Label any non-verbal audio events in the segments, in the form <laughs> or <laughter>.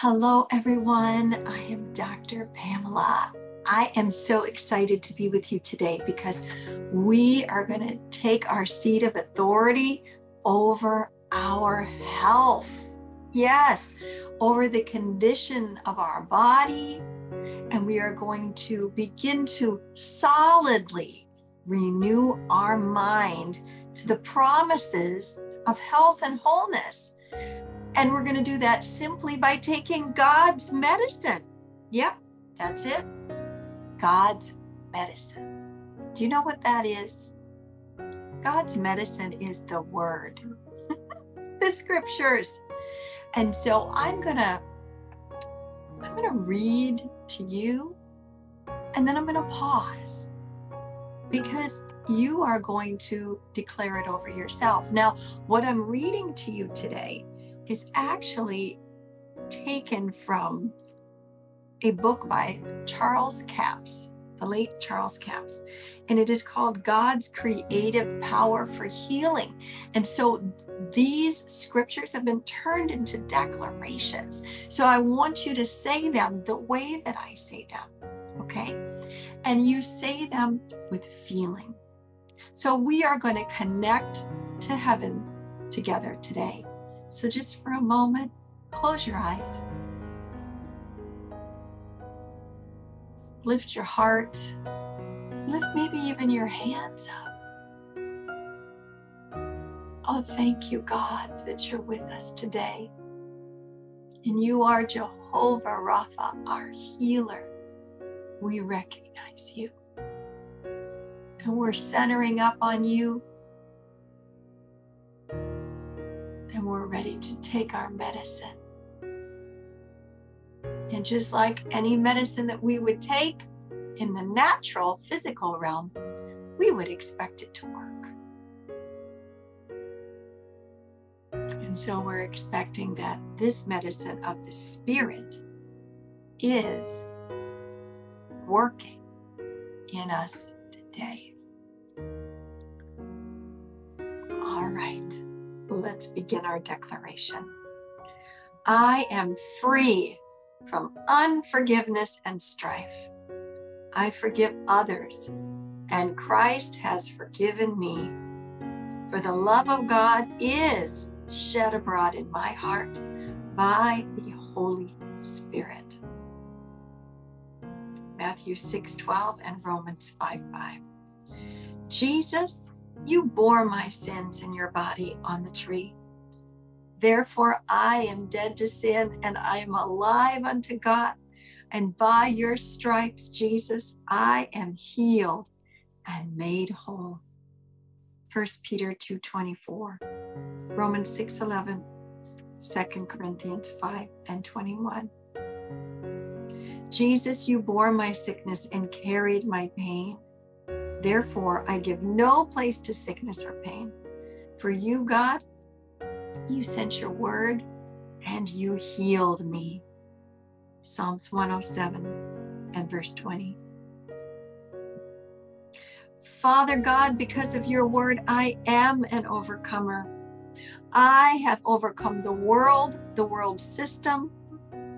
Hello, everyone. I am Dr. Pamela. I am so excited to be with you today because we are going to take our seat of authority over our health. Yes, over the condition of our body. And we are going to begin to solidly renew our mind to the promises of health and wholeness. And we're going to do that simply by taking God's medicine. Yep, that's it. God's medicine. Do you know what that is? God's medicine is the word, <laughs> the scriptures. And so I'm going to I'm going to read to you and then I'm going to pause because you are going to declare it over yourself. Now, what I'm reading to you today is actually taken from a book by Charles Capps, the late Charles Capps, and it is called God's Creative Power for Healing. And so these scriptures have been turned into declarations. So I want you to say them the way that I say them, okay? And you say them with feeling. So we are going to connect to heaven together today. So just for a moment, close your eyes. Lift your heart. Lift maybe even your hands up. Oh, thank you, God, that you're with us today. And you are Jehovah Rapha, our healer. We recognize you. And we're centering up on you we're ready to take our medicine. And just like any medicine that we would take in the natural physical realm, we would expect it to work. And so we're expecting that this medicine of the Spirit is working in us today. Let's begin our declaration. I am free from unforgiveness and strife. I forgive others, and Christ has forgiven me. For the love of God is shed abroad in my heart by the Holy Spirit. Matthew 6 12 and Romans 5 5. Jesus you bore my sins in your body on the tree. Therefore, I am dead to sin and I am alive unto God. And by your stripes, Jesus, I am healed and made whole. 1 Peter 2:24, Romans 6:11, 2 Corinthians 5 and 21. Jesus, you bore my sickness and carried my pain. Therefore, I give no place to sickness or pain. For you, God, you sent your word and you healed me. Psalms 107 and verse 20. Father God, because of your word, I am an overcomer. I have overcome the world, the world system,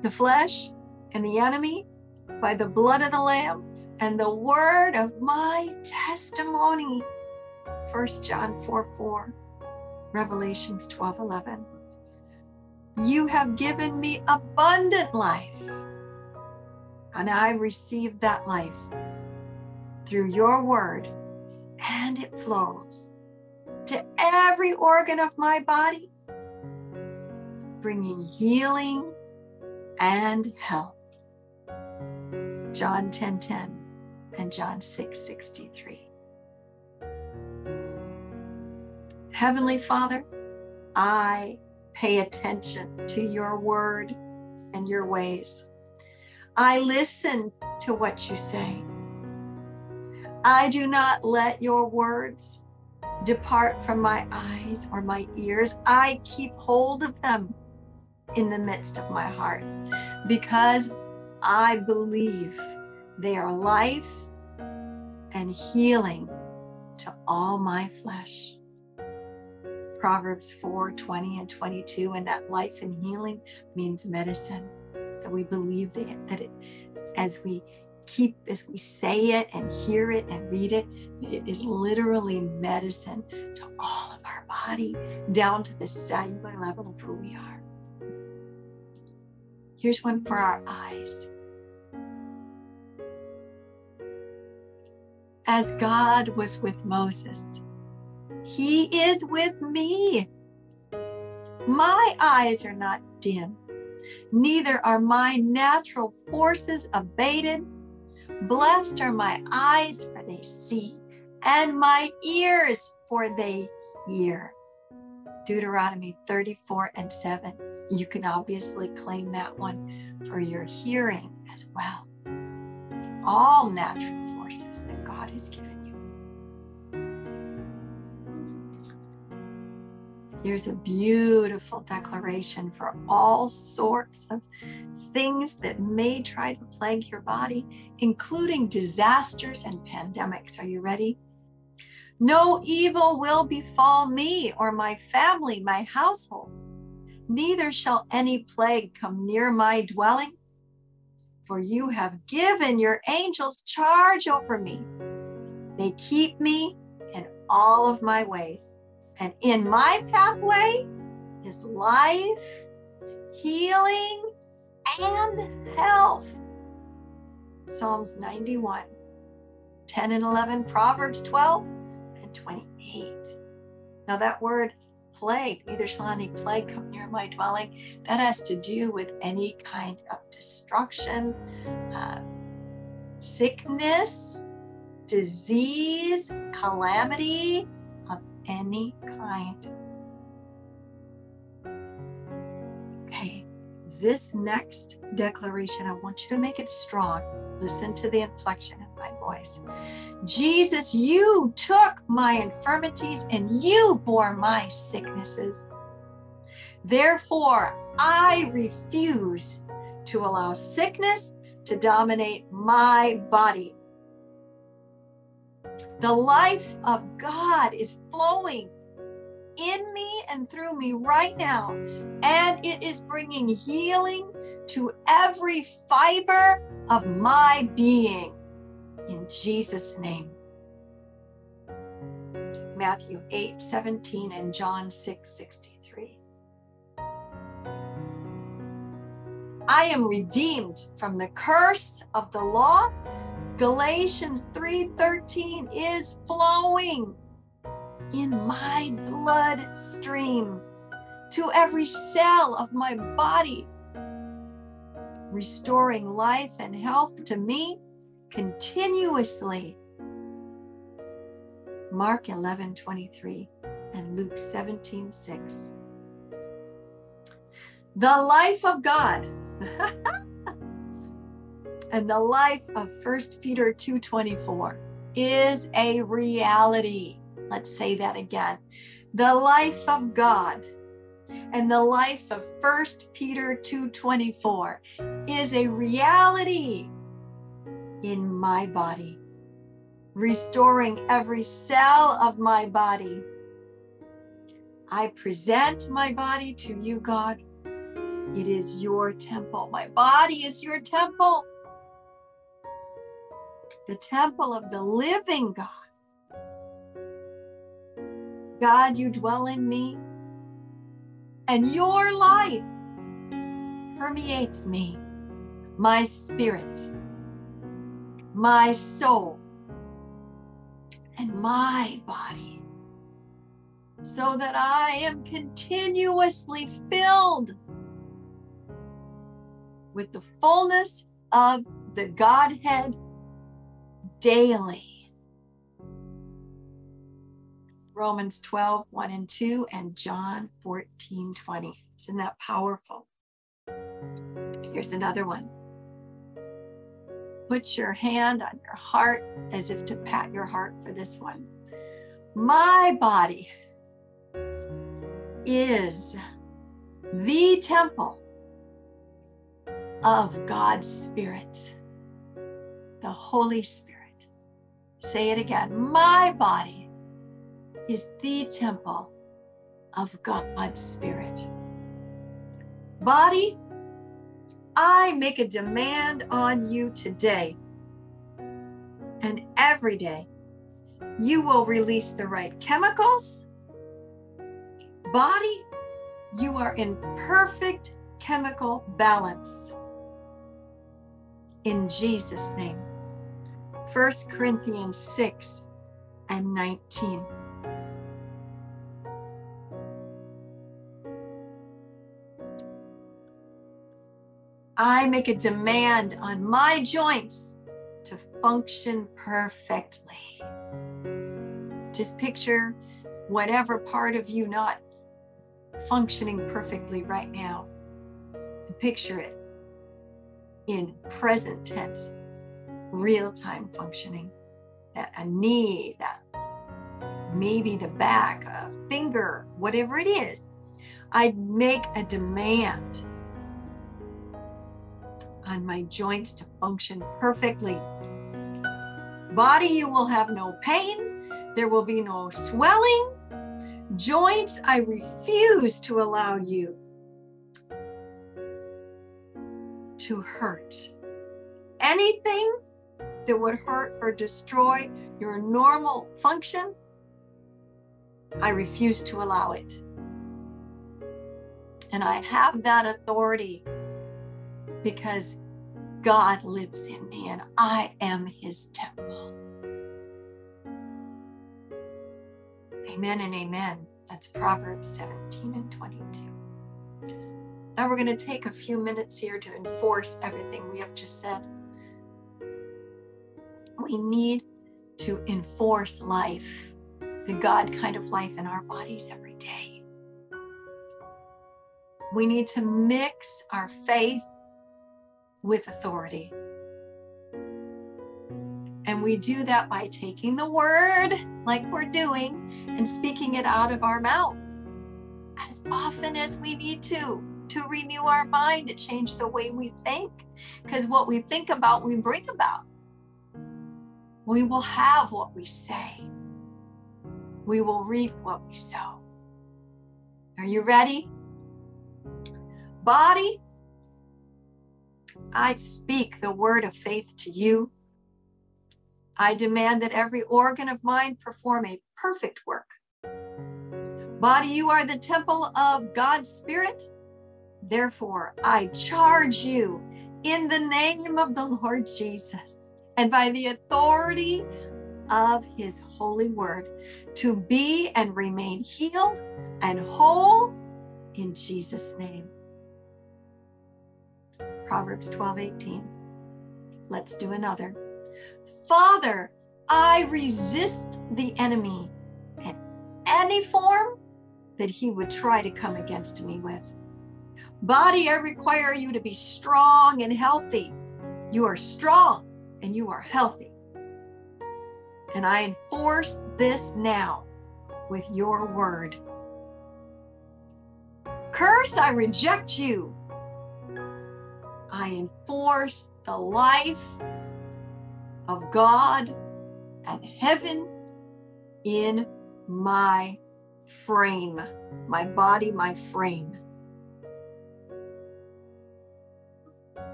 the flesh, and the enemy by the blood of the Lamb and the word of my testimony. 1 John 4 4, Revelations 12 11. You have given me abundant life, and I received that life through your word, and it flows to every organ of my body, bringing healing and health. John 10 10 and John 6 63. Heavenly Father, I pay attention to your word and your ways. I listen to what you say. I do not let your words depart from my eyes or my ears. I keep hold of them in the midst of my heart because I believe they are life and healing to all my flesh. Proverbs 4 20 and 22, and that life and healing means medicine. that we believe that, that it, as we keep, as we say it and hear it and read it, it is literally medicine to all of our body, down to the cellular level of who we are. Here's one for our eyes. As God was with Moses, He is with me. My eyes are not dim, neither are my natural forces abated. Blessed are my eyes, for they see, and my ears, for they hear. Deuteronomy 34 and 7. You can obviously claim that one for your hearing as well. All natural forces that God has given you. Here's a beautiful declaration for all sorts of things that may try to plague your body, including disasters and pandemics. Are you ready? No evil will befall me or my family, my household. Neither shall any plague come near my dwelling. For you have given your angels charge over me. They keep me in all of my ways. And in my pathway is life, healing, and health. Psalms 91, 10 and 11, Proverbs 12 and 28. Now, that word plague, neither shall any plague come near my dwelling, that has to do with any kind of destruction, uh, sickness, disease, calamity, of any kind. Okay, this next declaration, I want you to make it strong. Listen to the inflection in my voice. Jesus, you took my infirmities and you bore my sicknesses. Therefore, I refuse to allow sickness to dominate my body. The life of God is flowing in me and through me right now. And it is bringing healing to every fiber of my being. In Jesus' name. Matthew 8 17 and John 6 63. I am redeemed from the curse of the law Galatians 3:13 is flowing in my bloodstream to every cell of my body, restoring life and health to me continuously. Mark 11:23 and Luke 17:6. The life of God <laughs> and the life of 1 Peter 2:24 is a reality. Let's say that again. The life of God and the life of 1 Peter 2:24 is a reality in my body, restoring every cell of my body. I present my body to you, God. It is your temple. My body is your temple the temple of the living God. God, you dwell in me, and your life permeates me, my spirit, my soul, and my body, so that I am continuously filled with the fullness of the Godhead daily. Romans 12, 1 and 2, and John 14, 20. Isn't that powerful? Here's another one. Put your hand on your heart as if to pat your heart for this one. My body is the temple of God's Spirit, the Holy Spirit. Say it again. My body is the temple of God's Spirit. Body, I make a demand on you today and every day. You will release the right chemicals. Body, you are in perfect chemical balance. In Jesus' name. 1 Corinthians 6 and 19. I make a demand on my joints to function perfectly. Just picture whatever part of you not functioning perfectly right now. Picture it in present tense, real time functioning. That a knee, that maybe the back, a finger, whatever it is. I'd make a demand on my joints to function perfectly. Body, you will have no pain. There will be no swelling. Joints, I refuse to allow you to hurt. Anything that would hurt or destroy your normal function, I refuse to allow it. And I have that authority because God lives in me and I am his temple. Amen and amen. That's Proverbs 17 and 22. Now we're going to take a few minutes here to enforce everything we have just said. We need to enforce life, the God kind of life in our bodies every day. We need to mix our faith with authority. And we do that by taking the word, like we're doing, and speaking it out of our mouth as often as we need to, to renew our mind, to change the way we think. Because what we think about, we bring about. We will have what we say, we will reap what we sow. Are you ready? Body, I speak the word of faith to you. I demand that every organ of mine perform a perfect work. Body, you are the temple of God's Spirit. Therefore, I charge you in the name of the Lord Jesus and by the authority of his holy word to be and remain healed and whole in Jesus' name. Proverbs 12 18. Let's do another. Father, I resist the enemy in any form that he would try to come against me with. Body, I require you to be strong and healthy. You are strong and you are healthy. And I enforce this now with your word. Curse, I reject you I enforce the life of God and heaven in my frame, my body, my frame.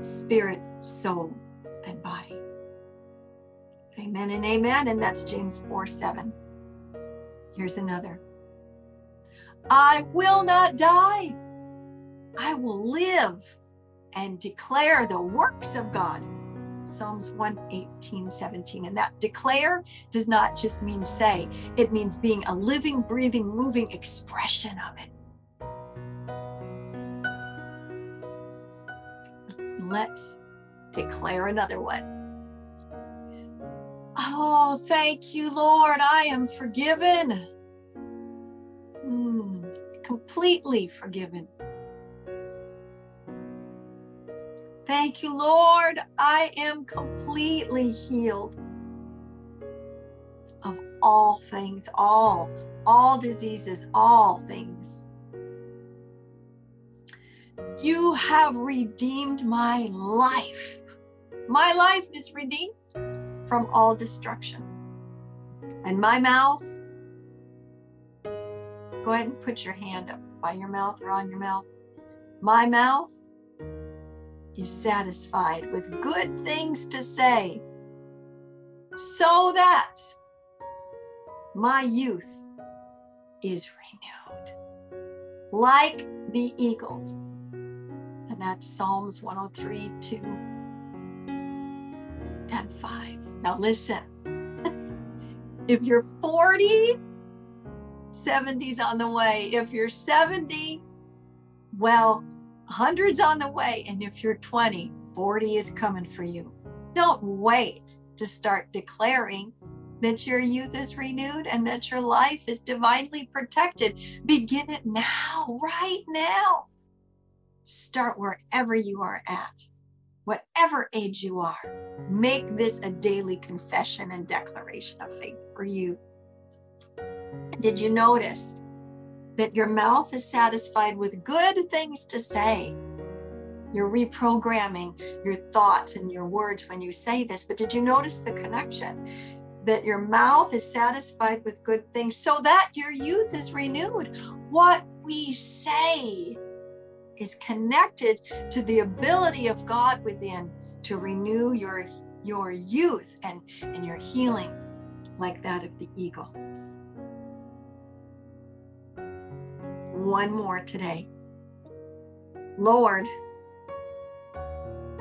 Spirit, soul. Amen and amen. And that's James 4 7. Here's another. I will not die. I will live and declare the works of God. Psalms 118, 17. And that declare does not just mean say, it means being a living, breathing, moving expression of it. Let's declare another one. Oh, thank you, Lord. I am forgiven. Mm, completely forgiven. Thank you, Lord. I am completely healed of all things, all, all diseases, all things. You have redeemed my life. My life is redeemed from all destruction. And my mouth, go ahead and put your hand up by your mouth or on your mouth. My mouth is satisfied with good things to say, so that my youth is renewed like the eagles. And that's Psalms 103, 2 and 5. Now, listen if you're 40, 70's on the way. If you're 70, well, 100's on the way. And if you're 20, 40 is coming for you. Don't wait to start declaring that your youth is renewed and that your life is divinely protected. Begin it now, right now. Start wherever you are at, whatever age you are. Make this a daily confession and declaration of faith for you. Did you notice that your mouth is satisfied with good things to say? You're reprogramming your thoughts and your words when you say this. But did you notice the connection? That your mouth is satisfied with good things so that your youth is renewed. What we say is connected to the ability of God within to renew your your youth and, and your healing like that of the eagles. One more today. Lord,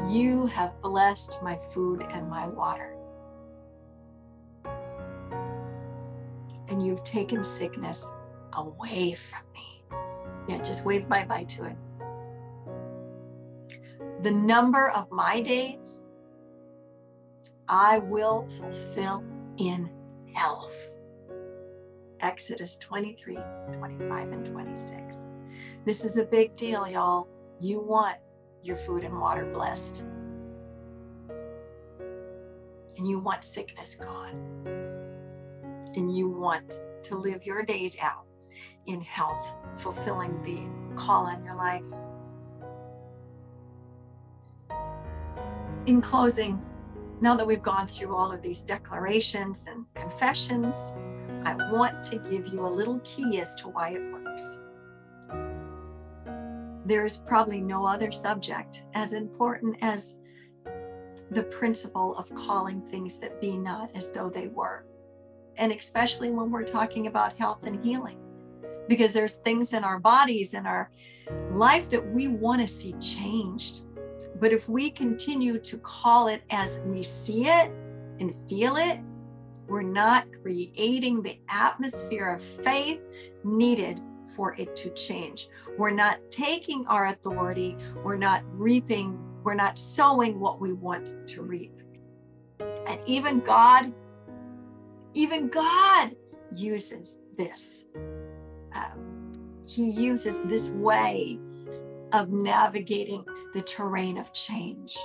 you have blessed my food and my water. And you've taken sickness away from me. Yeah, just wave bye bye to it the number of my days I will fulfill in health. Exodus 23, 25, and 26. This is a big deal, y'all. You want your food and water blessed. And you want sickness gone. And you want to live your days out in health, fulfilling the call on your life. In closing, now that we've gone through all of these declarations and confessions, I want to give you a little key as to why it works. There is probably no other subject as important as the principle of calling things that be not as though they were. And especially when we're talking about health and healing, because there's things in our bodies and our life that we want to see changed but if we continue to call it as we see it and feel it, we're not creating the atmosphere of faith needed for it to change. We're not taking our authority, we're not reaping, we're not sowing what we want to reap. And even God, even God uses this. Um, he uses this way of navigating the terrain of change.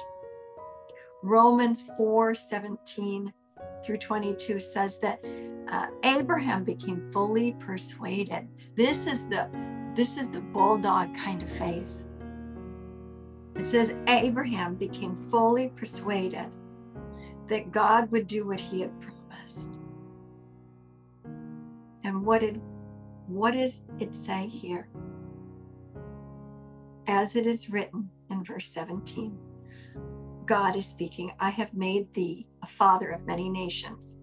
Romans 4 17 through 22 says that uh, Abraham became fully persuaded. This is the this is the bulldog kind of faith. It says Abraham became fully persuaded that God would do what he had promised. And what did what does it say here? As it is written in verse 17. God is speaking, I have made thee a father of many nations.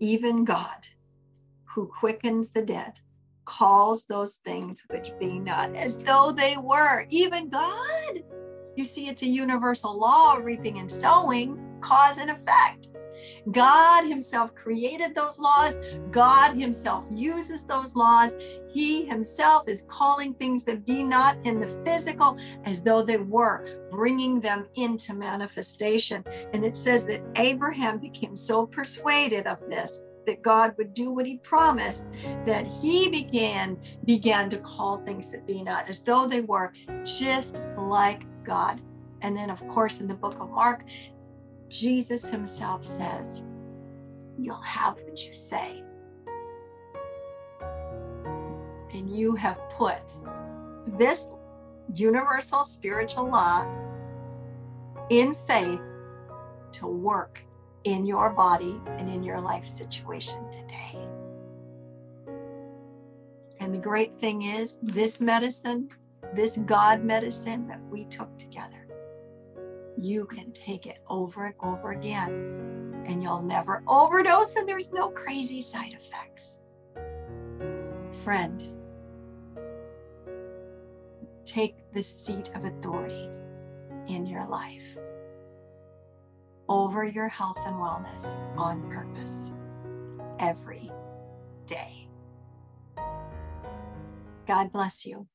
Even God, who quickens the dead, calls those things which be not as though they were. Even God. You see, it's a universal law reaping and sowing, cause and effect. God Himself created those laws. God Himself uses those laws. He Himself is calling things that be not in the physical as though they were, bringing them into manifestation. And it says that Abraham became so persuaded of this that God would do what he promised, that he began began to call things that be not as though they were, just like God. And then, of course, in the book of Mark, Jesus himself says, You'll have what you say. And you have put this universal spiritual law in faith to work in your body and in your life situation today. And the great thing is, this medicine, this God medicine that we took together, you can take it over and over again, and you'll never overdose, and there's no crazy side effects. Friend, take the seat of authority in your life over your health and wellness on purpose every day. God bless you.